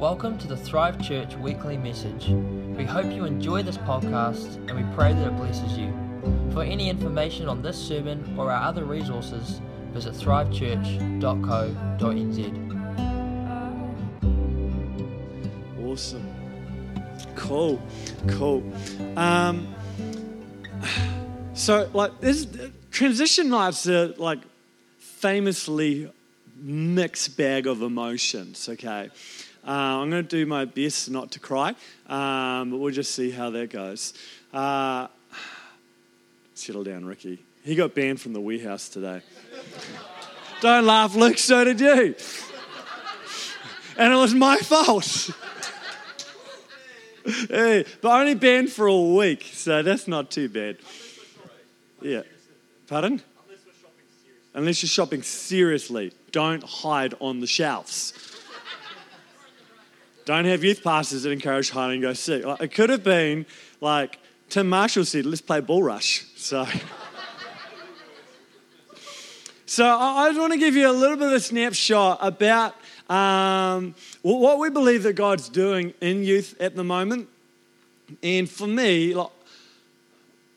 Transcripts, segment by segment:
Welcome to the Thrive Church weekly message. We hope you enjoy this podcast and we pray that it blesses you. For any information on this sermon or our other resources, visit thrivechurch.co.nz. Awesome. Cool. Cool. Um, so, like, this transition nights a, like famously mixed bag of emotions. Okay. Uh, I'm going to do my best not to cry, um, but we'll just see how that goes. Uh, settle down, Ricky. He got banned from the warehouse today. Don't laugh, Luke, so did you. And it was my fault. hey, but only banned for a week, so that's not too bad. Yeah. Pardon? Unless you're shopping seriously, don't hide on the shelves. Don't have youth pastors that encourage hide and go seek. Like, it could have been like Tim Marshall said, let's play bull rush. So, so I just want to give you a little bit of a snapshot about um, what we believe that God's doing in youth at the moment. And for me, like,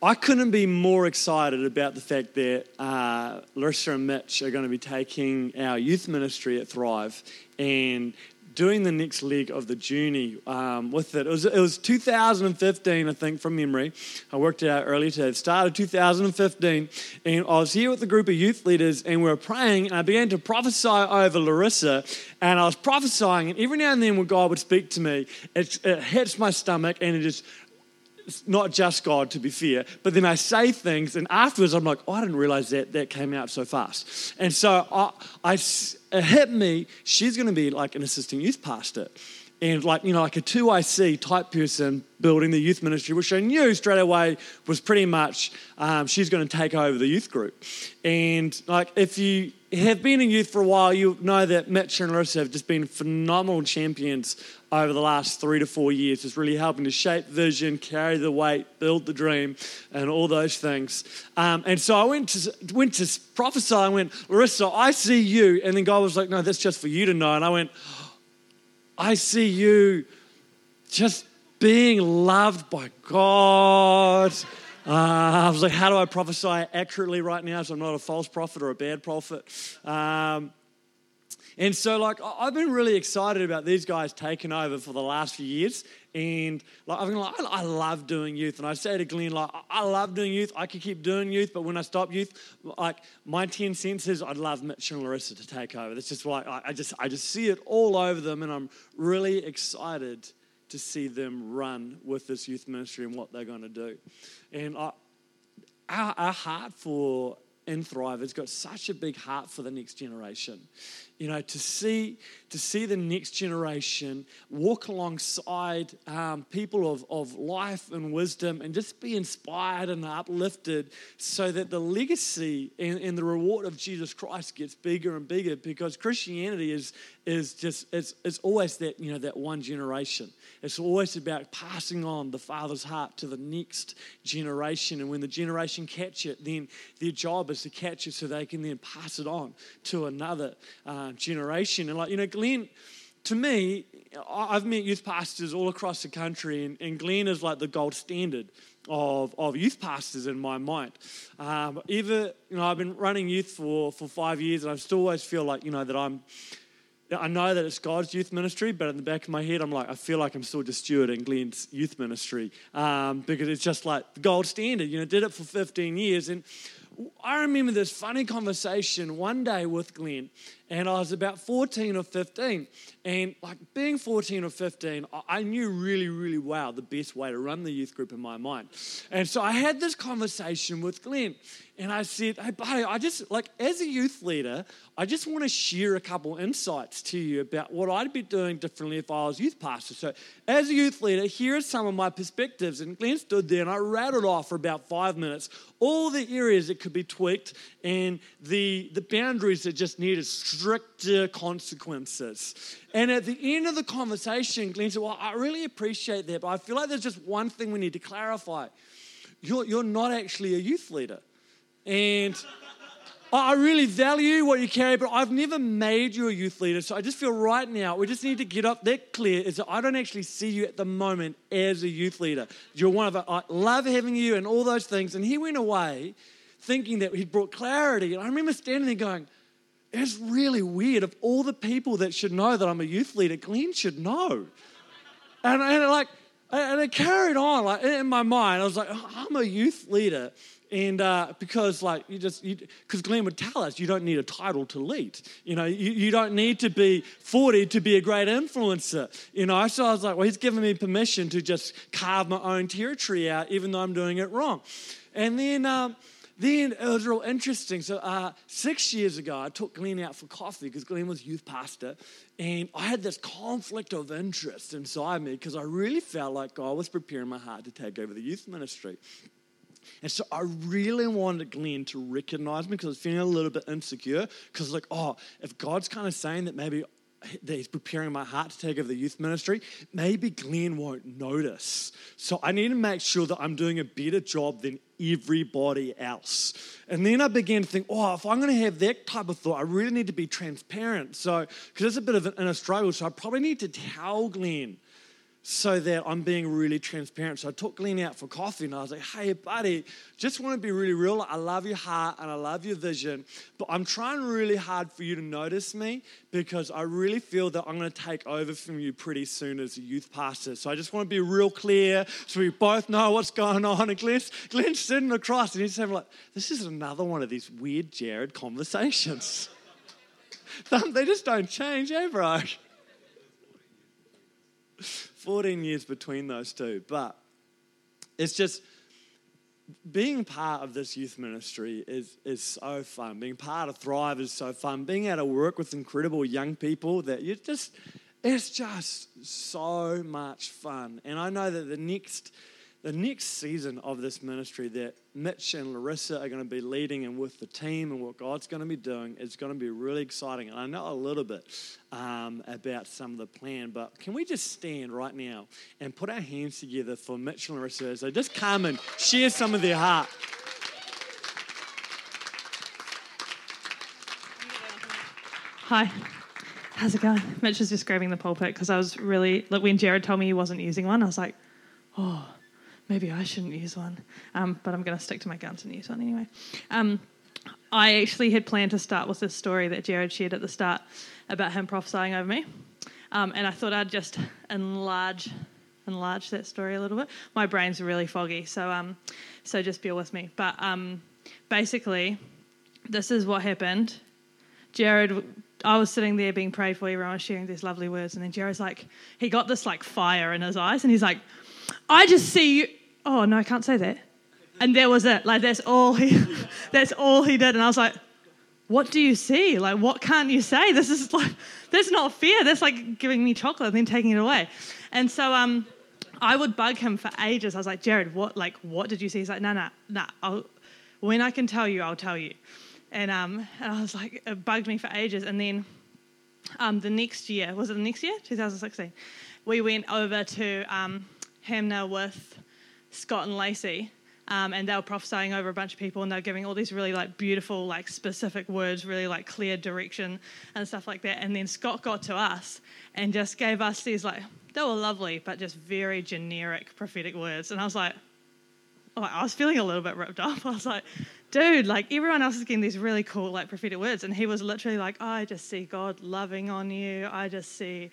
I couldn't be more excited about the fact that uh, Larissa and Mitch are going to be taking our youth ministry at Thrive and doing the next leg of the journey um, with it. It was, it was 2015, I think, from memory. I worked it out earlier today. It started 2015, and I was here with a group of youth leaders, and we were praying, and I began to prophesy over Larissa, and I was prophesying, and every now and then when God would speak to me, it, it hits my stomach, and it just it's not just God, to be fair, but then I say things, and afterwards I'm like, oh, I didn't realize that that came out so fast. And so I, I it hit me, she's going to be like an assistant youth pastor. And like, you know, like a 2IC type person building the youth ministry, which I knew straight away was pretty much um, she's going to take over the youth group. And like, if you have been in youth for a while, you know that Mitch and Larissa have just been phenomenal champions over the last three to four years. It's really helping to shape vision, carry the weight, build the dream, and all those things. Um, and so I went to, went to prophesy. I went, Larissa, I see you. And then God was like, no, that's just for you to know. And I went, I see you just being loved by God. Uh, I was like, how do I prophesy accurately right now so I'm not a false prophet or a bad prophet? Um, and so, like, I've been really excited about these guys taking over for the last few years. And like, I've been like, I love doing youth. And I say to Glenn, like, I love doing youth. I could keep doing youth, but when I stop youth, like, my 10 cents is I'd love Mitch and Larissa to take over. That's just why I just, I just see it all over them. And I'm really excited to see them run with this youth ministry and what they're going to do. And I, our, our heart for in Thrive has got such a big heart for the next generation you know, to see to see the next generation walk alongside um, people of, of life and wisdom and just be inspired and uplifted so that the legacy and, and the reward of Jesus Christ gets bigger and bigger because Christianity is is just it's, it's always that you know that one generation. It's always about passing on the father's heart to the next generation. And when the generation catch it then their job is to catch it so they can then pass it on to another uh, generation and like you know glenn to me i've met youth pastors all across the country and, and glenn is like the gold standard of, of youth pastors in my mind. Um, either, you know, I've been running youth for, for five years and I still always feel like, you know, that I'm I know that it's God's youth ministry, but in the back of my head, I'm like, I feel like I'm still just stewarding Glenn's youth ministry um, because it's just like the gold standard. You know, did it for 15 years. And I remember this funny conversation one day with Glenn, and I was about 14 or 15. And like being 14 or 15, I knew really, really well the best way to run the youth group in my mind. And so I had this conversation with Glenn, and I said, Hey, buddy, I just like as a youth leader, I just want to share a couple insights to you about what I'd be doing differently if I was youth pastor. So, as a youth leader, here are some of my perspectives. And Glenn stood there and I rattled off for about five minutes all the areas that could be tweaked and the, the boundaries that just needed stricter consequences. And at the end of the conversation, Glenn said, Well, I really appreciate that, but I feel like there's just one thing we need to clarify. You're, you're not actually a youth leader. And I really value what you carry, but I've never made you a youth leader. So I just feel right now we just need to get up that clear is that I don't actually see you at the moment as a youth leader. You're one of us. I love having you and all those things. And he went away thinking that he'd brought clarity. And I remember standing there going, it's really weird. Of all the people that should know that I'm a youth leader, Glenn should know. And, and like, and it carried on like in my mind. I was like, I'm a youth leader. And uh, because, like, you just, because Glenn would tell us, you don't need a title to lead. You know, you, you don't need to be 40 to be a great influencer. You know, so I was like, well, he's giving me permission to just carve my own territory out, even though I'm doing it wrong. And then, um, then it was real interesting. So, uh, six years ago, I took Glenn out for coffee because Glenn was youth pastor. And I had this conflict of interest inside me because I really felt like God was preparing my heart to take over the youth ministry. And so I really wanted Glenn to recognize me because I was feeling a little bit insecure. Because, like, oh, if God's kind of saying that maybe that he's preparing my heart to take over the youth ministry, maybe Glenn won't notice. So I need to make sure that I'm doing a better job than everybody else. And then I began to think, oh, if I'm going to have that type of thought, I really need to be transparent. So, because it's a bit of an inner struggle, so I probably need to tell Glenn so that I'm being really transparent. So I took Glenn out for coffee and I was like, hey, buddy, just want to be really real. I love your heart and I love your vision, but I'm trying really hard for you to notice me because I really feel that I'm going to take over from you pretty soon as a youth pastor. So I just want to be real clear so we both know what's going on. And Glenn's, Glenn's sitting across and he's having like, this is another one of these weird Jared conversations. they just don't change, eh, bro? 14 years between those two. But it's just being part of this youth ministry is, is so fun. Being part of Thrive is so fun. Being able to work with incredible young people that you just, it's just so much fun. And I know that the next the next season of this ministry that Mitch and Larissa are going to be leading and with the team and what God's going to be doing is going to be really exciting. And I know a little bit um, about some of the plan, but can we just stand right now and put our hands together for Mitch and Larissa as they just come and share some of their heart? Hi. How's it going? Mitch was just grabbing the pulpit because I was really, like, when Jared told me he wasn't using one, I was like, oh, maybe I shouldn't use one, um, but I'm going to stick to my guns and use one anyway. Um, I actually had planned to start with this story that Jared shared at the start about him prophesying over me, um, and I thought I'd just enlarge enlarge that story a little bit. My brain's really foggy, so um, so just bear with me. But um, basically, this is what happened. Jared I was sitting there being prayed for, everyone was sharing these lovely words, and then Jared's like, he got this like fire in his eyes, and he's like, I just see you. Oh no, I can't say that. And there was it. Like that's all he that's all he did. And I was like, what do you see? Like what can't you say? This is like that's not fair. That's like giving me chocolate and then taking it away. And so um I would bug him for ages. I was like, Jared, what like what did you see? He's like, no, no, no. When I can tell you, I'll tell you. And um and I was like, it bugged me for ages. And then um the next year, was it the next year? 2016. We went over to um with Scott and Lacey. Um, and they were prophesying over a bunch of people and they were giving all these really like beautiful like specific words really like clear direction and stuff like that and then scott got to us and just gave us these like they were lovely but just very generic prophetic words and i was like i was feeling a little bit ripped off i was like dude like everyone else is getting these really cool like prophetic words and he was literally like oh, i just see god loving on you i just see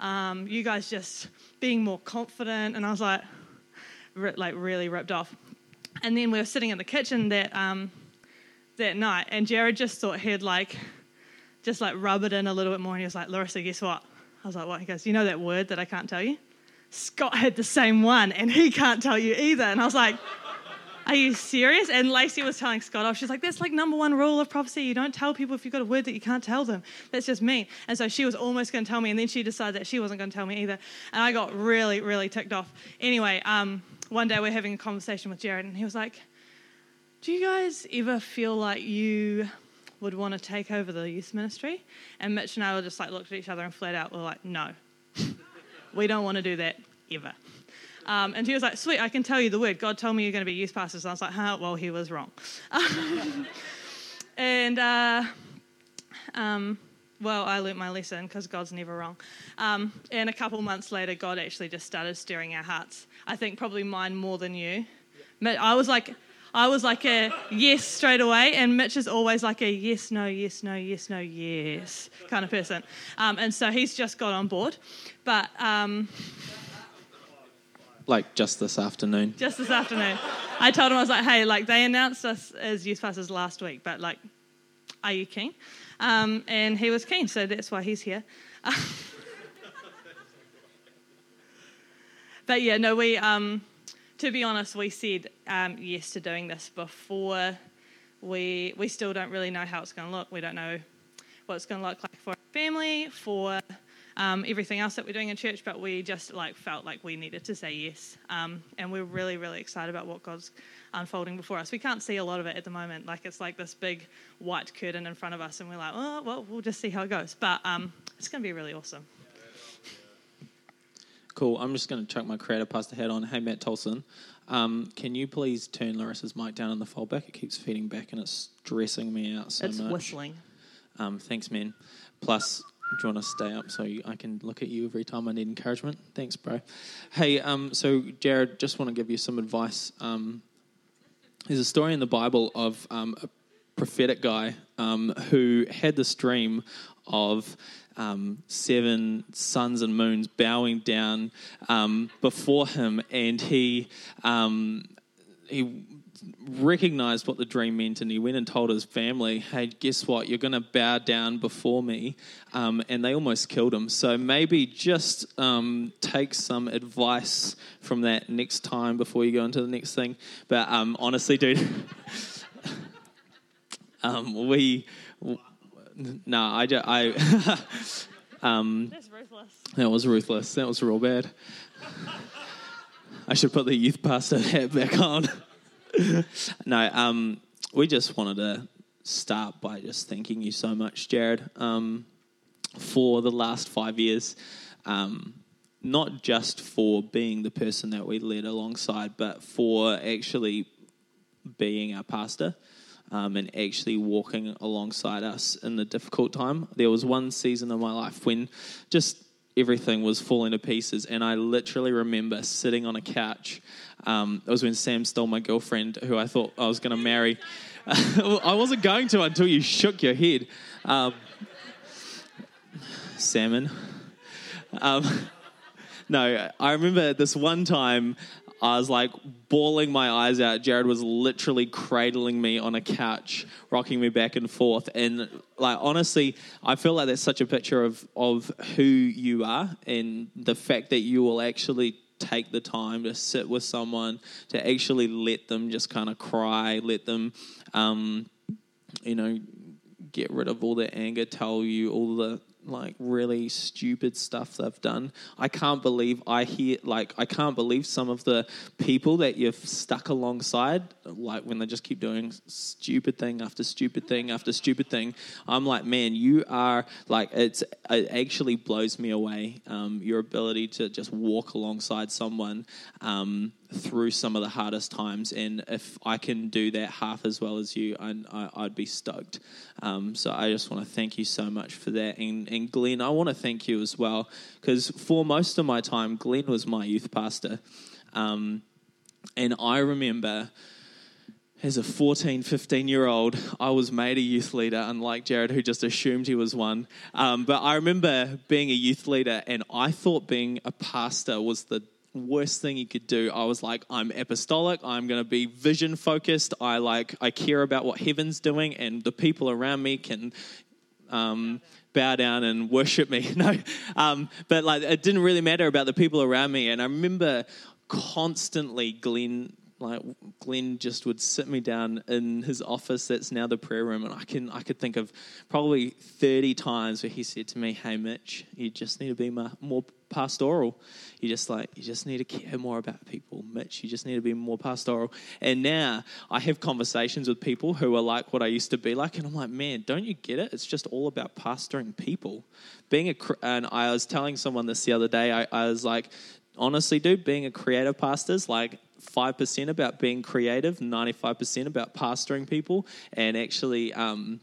um, you guys just being more confident. And I was like, like really ripped off. And then we were sitting in the kitchen that um, that night, and Jared just thought he'd like just like rub it in a little bit more. And he was like, Larissa, guess what? I was like, what? He goes, you know that word that I can't tell you? Scott had the same one, and he can't tell you either. And I was like, are you serious? And Lacey was telling Scott off. She's like, that's like number one rule of prophecy. You don't tell people if you've got a word that you can't tell them. That's just me. And so she was almost going to tell me, and then she decided that she wasn't going to tell me either. And I got really, really ticked off. Anyway, um, one day we're having a conversation with Jared, and he was like, do you guys ever feel like you would want to take over the youth ministry? And Mitch and I were just like looked at each other and flat out were like, no, we don't want to do that ever. Um, and he was like, Sweet, I can tell you the word. God told me you're going to be youth pastors. And I was like, Huh, well, he was wrong. and uh, um, well, I learnt my lesson because God's never wrong. Um, and a couple months later, God actually just started stirring our hearts. I think probably mine more than you. But I was like, I was like a yes straight away, and Mitch is always like a yes, no, yes, no, yes, no, yes kind of person. Um, and so he's just got on board. But um, Like just this afternoon. just this afternoon, I told him, I was like, hey, like they announced us as youth pastors last week, but like, are you keen? Um, and he was keen, so that's why he's here. but yeah, no, we, um, to be honest, we said um, yes to doing this before. We we still don't really know how it's going to look. We don't know what it's going to look like for our family, for um, everything else that we're doing in church. But we just like felt like we needed to say yes, um, and we're really really excited about what God's unfolding before us. We can't see a lot of it at the moment. Like it's like this big white curtain in front of us, and we're like, oh well, we'll just see how it goes. But um, it's going to be really awesome. Cool. I'm just going to chuck my creative pastor hat on. Hey, Matt Tolson, um, can you please turn Larissa's mic down in the foldback? It keeps feeding back and it's stressing me out so it's much. whistling. Um, thanks, man. Plus, do you want to stay up so you, I can look at you every time I need encouragement? Thanks, bro. Hey, um, so Jared, just want to give you some advice. Um, there's a story in the Bible of um, a prophetic guy um, who had this dream of um, seven suns and moons bowing down um, before him, and he um, he recognized what the dream meant, and he went and told his family, "Hey, guess what? You're going to bow down before me," um, and they almost killed him. So maybe just um, take some advice from that next time before you go into the next thing. But um, honestly, dude. Um, we, no, I, Just, I, um, That's ruthless. that was ruthless. That was real bad. I should put the youth pastor hat back on. no, um, we just wanted to start by just thanking you so much, Jared, um, for the last five years. Um, not just for being the person that we led alongside, but for actually being our pastor um, and actually walking alongside us in the difficult time. There was one season of my life when just everything was falling to pieces, and I literally remember sitting on a couch. Um, it was when Sam stole my girlfriend, who I thought I was going to marry. I wasn't going to until you shook your head. Um, salmon. Um, no, I remember this one time I was like bawling my eyes out. Jared was literally cradling me on a couch, rocking me back and forth. And like honestly, I feel like that's such a picture of of who you are and the fact that you will actually take the time to sit with someone, to actually let them just kind of cry, let them um, you know, get rid of all their anger, tell you all the like really stupid stuff they've done. I can't believe I hear like I can't believe some of the people that you've stuck alongside, like when they just keep doing stupid thing after stupid thing after stupid thing. I'm like, man, you are like it's it actually blows me away. Um, your ability to just walk alongside someone. Um, through some of the hardest times. And if I can do that half as well as you, I, I, would be stoked. Um, so I just want to thank you so much for that. And, and Glenn, I want to thank you as well, because for most of my time, Glenn was my youth pastor. Um, and I remember as a 14, 15 year old, I was made a youth leader, unlike Jared, who just assumed he was one. Um, but I remember being a youth leader, and I thought being a pastor was the worst thing you could do. I was like, I'm apostolic. I'm going to be vision focused. I like, I care about what heaven's doing, and the people around me can um, bow down and worship me. no, um, but like, it didn't really matter about the people around me. And I remember constantly Glenn like Glenn just would sit me down in his office that's now the prayer room and I can I could think of probably 30 times where he said to me hey Mitch you just need to be my, more pastoral. You just like you just need to care more about people Mitch. You just need to be more pastoral. And now I have conversations with people who are like what I used to be like and I'm like man don't you get it? It's just all about pastoring people. Being a and I was telling someone this the other day I, I was like honestly dude being a creative pastor is like 5% about being creative, 95% about pastoring people, and actually, um,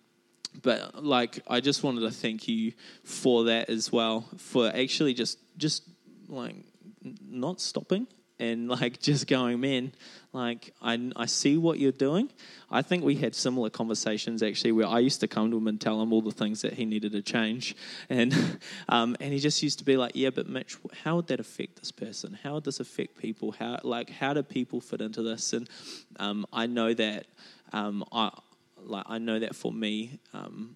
but like, I just wanted to thank you for that as well, for actually just, just like, not stopping and like just going, man, like I, I see what you're doing. I think we had similar conversations actually where I used to come to him and tell him all the things that he needed to change, and um, and he just used to be like, yeah, but Mitch, how would that affect this person? How would this affect people? How like how do people fit into this? And um, I know that um, I like I know that for me. Um,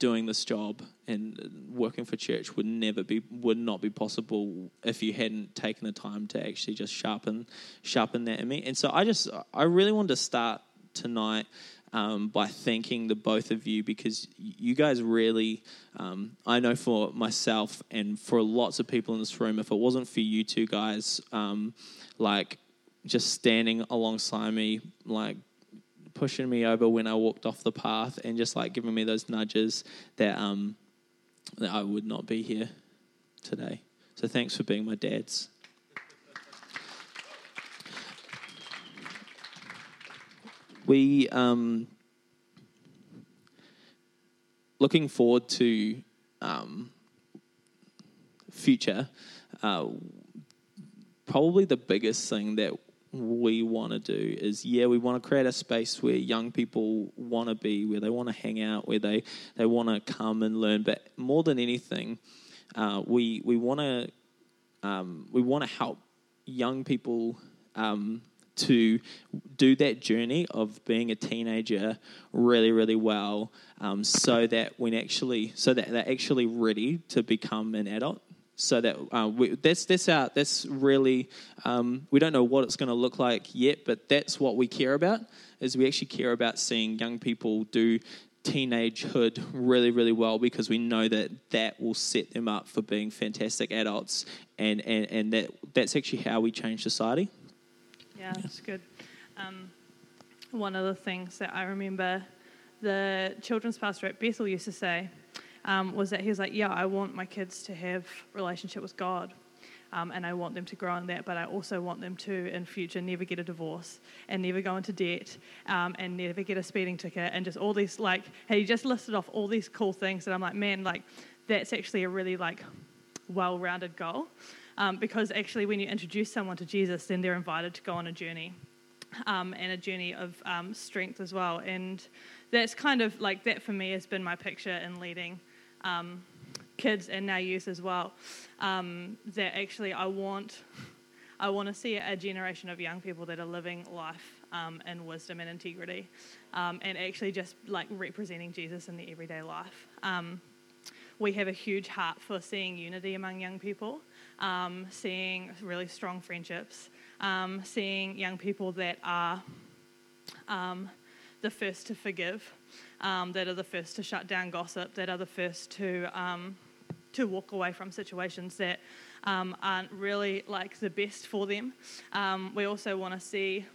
doing this job and working for church would never be would not be possible if you hadn't taken the time to actually just sharpen sharpen that in me. And so I just I really wanted to start tonight um, by thanking the both of you because you guys really, um, I know for myself and for lots of people in this room, if it wasn't for you two guys, um, like just standing alongside me, like pushing me over when I walked off the path and just like giving me those nudges that um that I would not be here today. So thanks for being my dads. We um looking forward to um future uh, probably the biggest thing that we want to do is yeah we want to create a space where young people want to be where they want to hang out where they they want to come and learn. But more than anything uh, we we want to um, we want to help young people um, to do that journey of being a teenager really really well um, so that when actually so that they're actually ready to become an adult so that uh, we, that's that's our that's really um, we don't know what it's going to look like yet, but that's what we care about. Is we actually care about seeing young people do teenagehood really really well because we know that that will set them up for being fantastic adults, and and and that that's actually how we change society. Yeah, that's good. Um, one of the things that I remember the children's pastor at Bethel used to say um, was that he was like, yeah, I want my kids to have relationship with God. Um, and I want them to grow in that, but I also want them to, in future, never get a divorce and never go into debt um, and never get a speeding ticket and just all these like, He just listed off all these cool things that I'm like, man, like that's actually a really like well-rounded goal, um, because actually when you introduce someone to Jesus, then they're invited to go on a journey, um, and a journey of um, strength as well, and that's kind of like that for me has been my picture in leading um, kids and now youth as well. Um, that actually I want, I want to see a generation of young people that are living life um, in wisdom and integrity, um, and actually just like representing Jesus in the everyday life. Um, we have a huge heart for seeing unity among young people, um, seeing really strong friendships, seeing young people that are the first to forgive um, that are the first to shut down gossip, that are the first to um, to walk away from situations that um, aren't really like the best for them. Um, we also want to see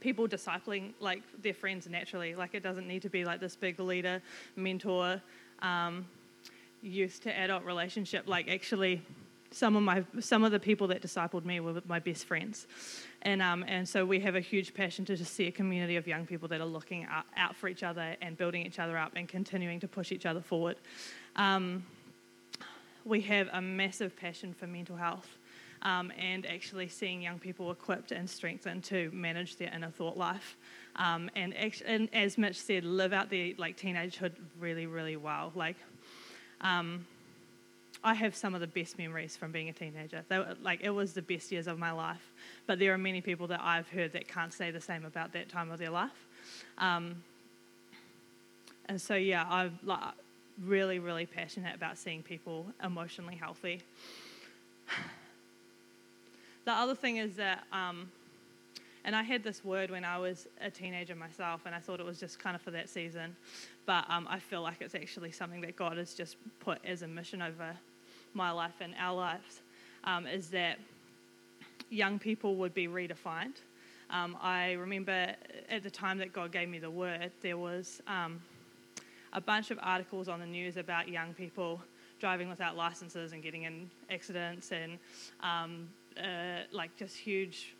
people discipling like their friends naturally. Like it doesn't need to be like this big leader, mentor, um, youth to adult relationship. Like actually some of my some of the people that discipled me were my best friends, and um, and so we have a huge passion to just see a community of young people that are looking out, out for each other and building each other up and continuing to push each other forward. Um, we have a massive passion for mental health. Um, and actually seeing young people equipped and strengthened to manage their inner thought life, um, and, and, as Mitch said, live out their like teenagehood really, really well. Like, um, I have some of the best memories from being a teenager. They were, like it was the best years of my life. But there are many people that I've heard that can't say the same about that time of their life. Um, and so yeah, I'm like, really, really passionate about seeing people emotionally healthy. the other thing is that, um, and I had this word when I was a teenager myself, and I thought it was just kind of for that season, but um, I feel like it's actually something that God has just put as a mission over my life and our lives um, is that young people would be redefined. Um, I remember at the time that God gave me the word, there was um, a bunch of articles on the news about young people driving without licenses and getting in accidents and um, uh, like just huge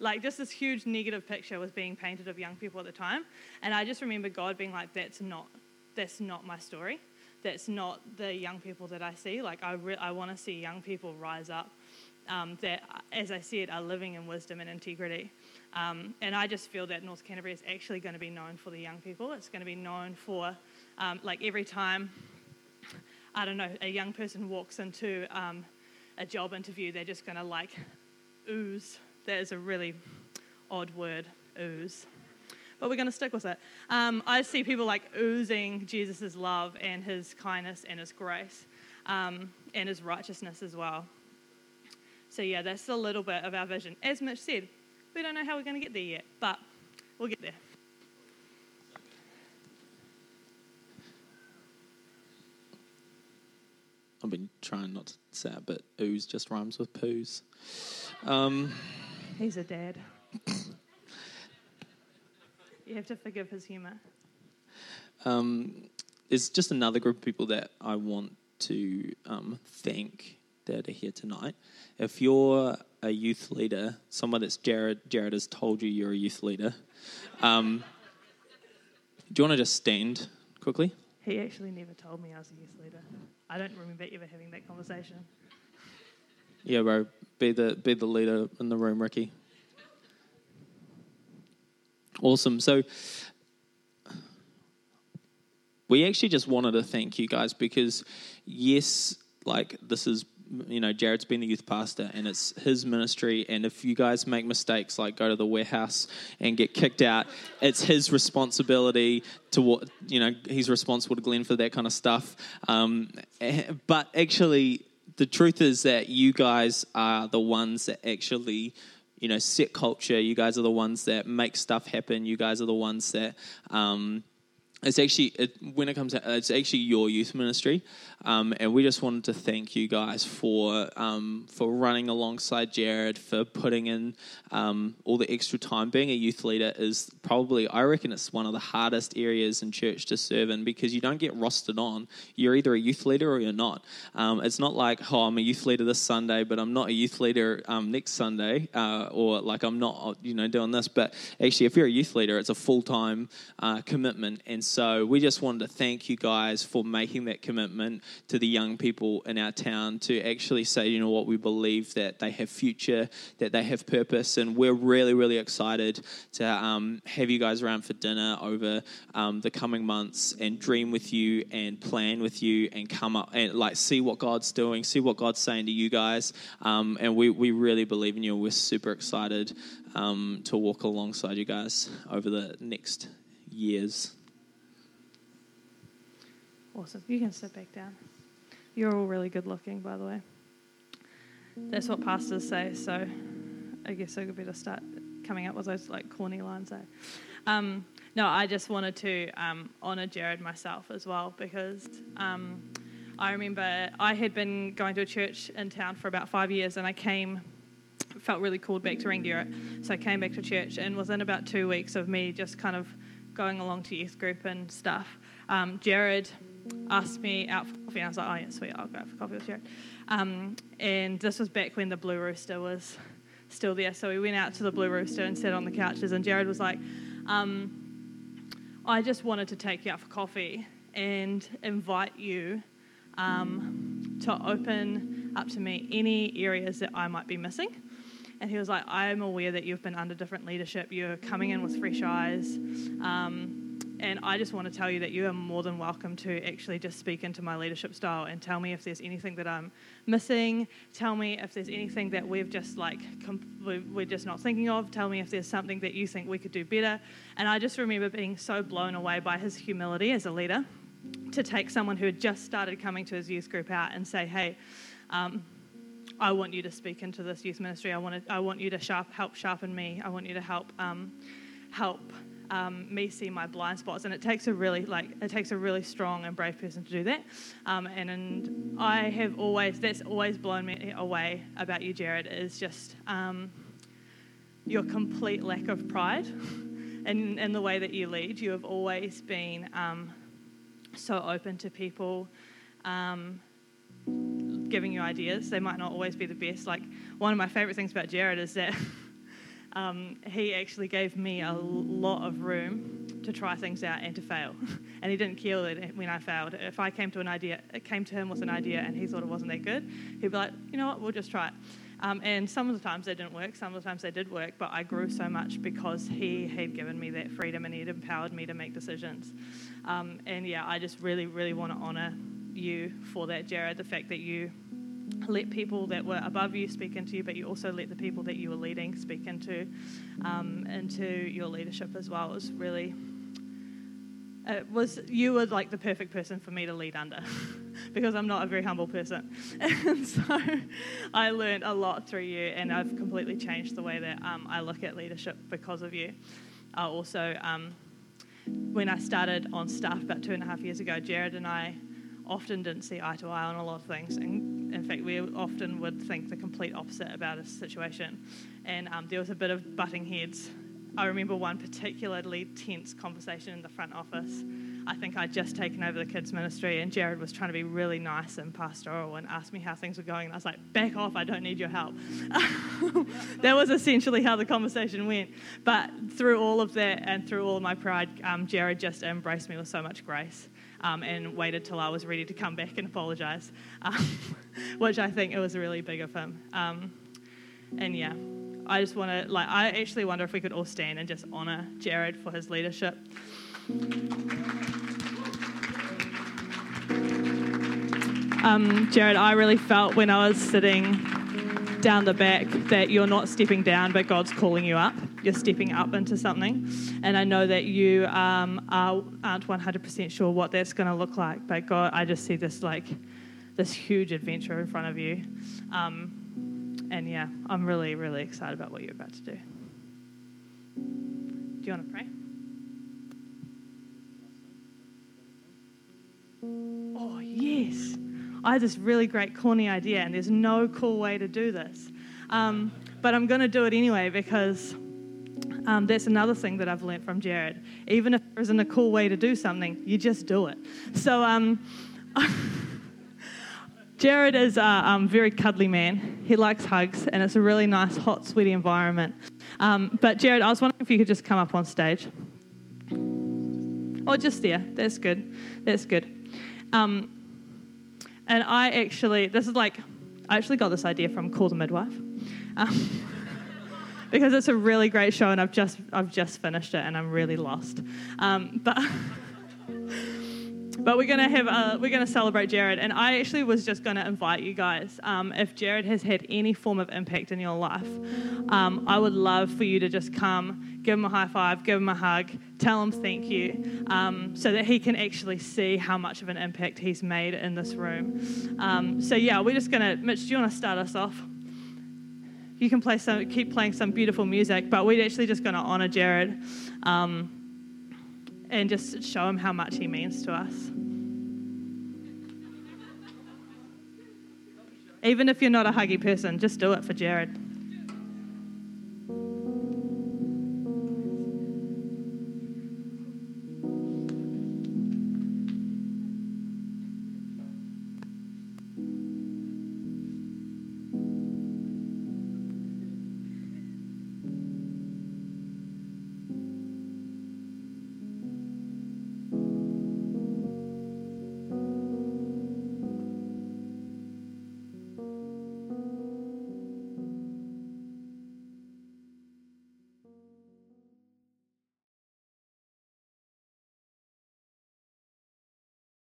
like just this huge negative picture was being painted of young people at the time, and I just remember God being like, "That's not, that's not my story. That's not the young people that I see. Like I, re- I want to see young people rise up um, that, as I said, are living in wisdom and integrity. Um, and I just feel that North Canterbury is actually going to be known for the young people. It's going to be known for, um, like every time, I don't know, a young person walks into um, a job interview, they're just going to like ooze. That is a really odd word, ooze. But we're going to stick with it. Um, I see people like oozing Jesus' love and his kindness and his grace um, and his righteousness as well. So, yeah, that's a little bit of our vision. As Mitch said, we don't know how we're going to get there yet, but we'll get there. I've been trying not to say it, but ooze just rhymes with poos. Um, He's a dad. you have to forgive his humour. um, there's just another group of people that I want to um, thank that are here tonight. If you're a youth leader, someone that's Jared, Jared has told you you're a youth leader. Um, do you want to just stand quickly? He actually never told me I was a youth leader. I don't remember ever having that conversation. Yeah, bro. Be the be the leader in the room, Ricky. Awesome. So we actually just wanted to thank you guys because yes, like this is you know Jared's been the youth pastor and it's his ministry and if you guys make mistakes like go to the warehouse and get kicked out it's his responsibility to what you know he's responsible to Glenn for that kind of stuff um, but actually the truth is that you guys are the ones that actually you know set culture. You guys are the ones that make stuff happen. You guys are the ones that um, it's actually it, when it comes it's actually your youth ministry um, and we just wanted to thank you guys for um, for running alongside Jared for putting in um, all the extra time. Being a youth leader is probably I reckon it's one of the hardest areas in church to serve in because you don't get rostered on. You're either a youth leader or you're not. Um, it's not like oh I'm a youth leader this Sunday but I'm not a youth leader um, next Sunday uh, or like I'm not you know doing this. But actually if you're a youth leader it's a full-time uh, commitment. And so we just wanted to thank you guys for making that commitment to the young people in our town to actually say, you know what, we believe that they have future, that they have purpose, and we're really, really excited to um, have you guys around for dinner over um, the coming months and dream with you and plan with you and come up and like see what God's doing, see what God's saying to you guys, um, and we, we really believe in you. We're super excited um, to walk alongside you guys over the next years. Awesome. You can sit back down. You're all really good looking, by the way. That's what pastors say, so I guess I could better start coming up with those like corny lines. Eh? Um, no, I just wanted to um, honour Jared myself as well because um, I remember I had been going to a church in town for about five years and I came, felt really called back to Rangiora. So I came back to church and within about two weeks of me just kind of going along to youth group and stuff, um, Jared asked me out for coffee. And I was like, oh, yeah, sweet, I'll go out for coffee with Jared. Um, and this was back when the Blue Rooster was still there. So we went out to the Blue Rooster and sat on the couches. And Jared was like, um, I just wanted to take you out for coffee and invite you um, to open up to me any areas that I might be missing. And he was like, I'm aware that you've been under different leadership. You're coming in with fresh eyes. Um, and I just want to tell you that you are more than welcome to actually just speak into my leadership style and tell me if there's anything that I'm missing. Tell me if there's anything that we've just like, we're just not thinking of. Tell me if there's something that you think we could do better. And I just remember being so blown away by his humility as a leader to take someone who had just started coming to his youth group out and say, hey, um, I want you to speak into this youth ministry. I want to, I want you to sharp, help sharpen me. I want you to help um, help um, me see my blind spots, and it takes a really like it takes a really strong and brave person to do that. Um, and, and I have always that's always blown me away about you, Jared. Is just um, your complete lack of pride, and in the way that you lead. You have always been um, so open to people um, giving you ideas. They might not always be the best. Like one of my favorite things about Jared is that um, he actually gave me a lot of room to try things out and to fail. and he didn't kill it when I failed. If I came to an idea, it came to him with an idea and he thought it wasn't that good, he'd be like, you know what, we'll just try it. Um, and some of the times they didn't work, some of the times they did work, but I grew so much because he had given me that freedom and he had empowered me to make decisions. Um, and yeah, I just really, really want to honour you for that, Jared, the fact that you let people that were above you speak into you, but you also let the people that you were leading speak into um, into your leadership as well. It was really it was you were like the perfect person for me to lead under because I'm not a very humble person, and so I learned a lot through you, and I've completely changed the way that um, I look at leadership because of you. I also. Um, when I started on staff about two and a half years ago, Jared and I often didn't see eye to eye on a lot of things. And in fact, we often would think the complete opposite about a situation. And um, there was a bit of butting heads. I remember one particularly tense conversation in the front office. I think I'd just taken over the kids' ministry, and Jared was trying to be really nice and pastoral and asked me how things were going. And I was like, back off, I don't need your help. that was essentially how the conversation went. But through all of that and through all of my pride, um, Jared just embraced me with so much grace um, and waited till I was ready to come back and apologise, um, which I think it was really big of him. Um, and yeah, I just want to, like, I actually wonder if we could all stand and just honour Jared for his leadership. Um, Jared, I really felt when I was sitting down the back that you're not stepping down, but God's calling you up. You're stepping up into something. And I know that you um, are, aren't 100% sure what that's going to look like, but God, I just see this like this huge adventure in front of you. Um, and yeah, I'm really, really excited about what you're about to do. Do you want to pray? Oh, yes. I had this really great corny idea, and there's no cool way to do this. Um, but I'm going to do it anyway because um, that's another thing that I've learned from Jared. Even if there isn't a cool way to do something, you just do it. So, um, Jared is a um, very cuddly man. He likes hugs, and it's a really nice, hot, sweaty environment. Um, but, Jared, I was wondering if you could just come up on stage. Oh, just there. That's good. That's good. Um, and I actually, this is like, I actually got this idea from Call the Midwife. Because it's a really great show and I've just, I've just finished it and I'm really lost. Um, but. But we're gonna have a, we're gonna celebrate Jared, and I actually was just gonna invite you guys. Um, if Jared has had any form of impact in your life, um, I would love for you to just come, give him a high five, give him a hug, tell him thank you, um, so that he can actually see how much of an impact he's made in this room. Um, so yeah, we're just gonna. Mitch, do you want to start us off? You can play some, keep playing some beautiful music, but we're actually just gonna honor Jared. Um, and just show him how much he means to us. Even if you're not a huggy person, just do it for Jared.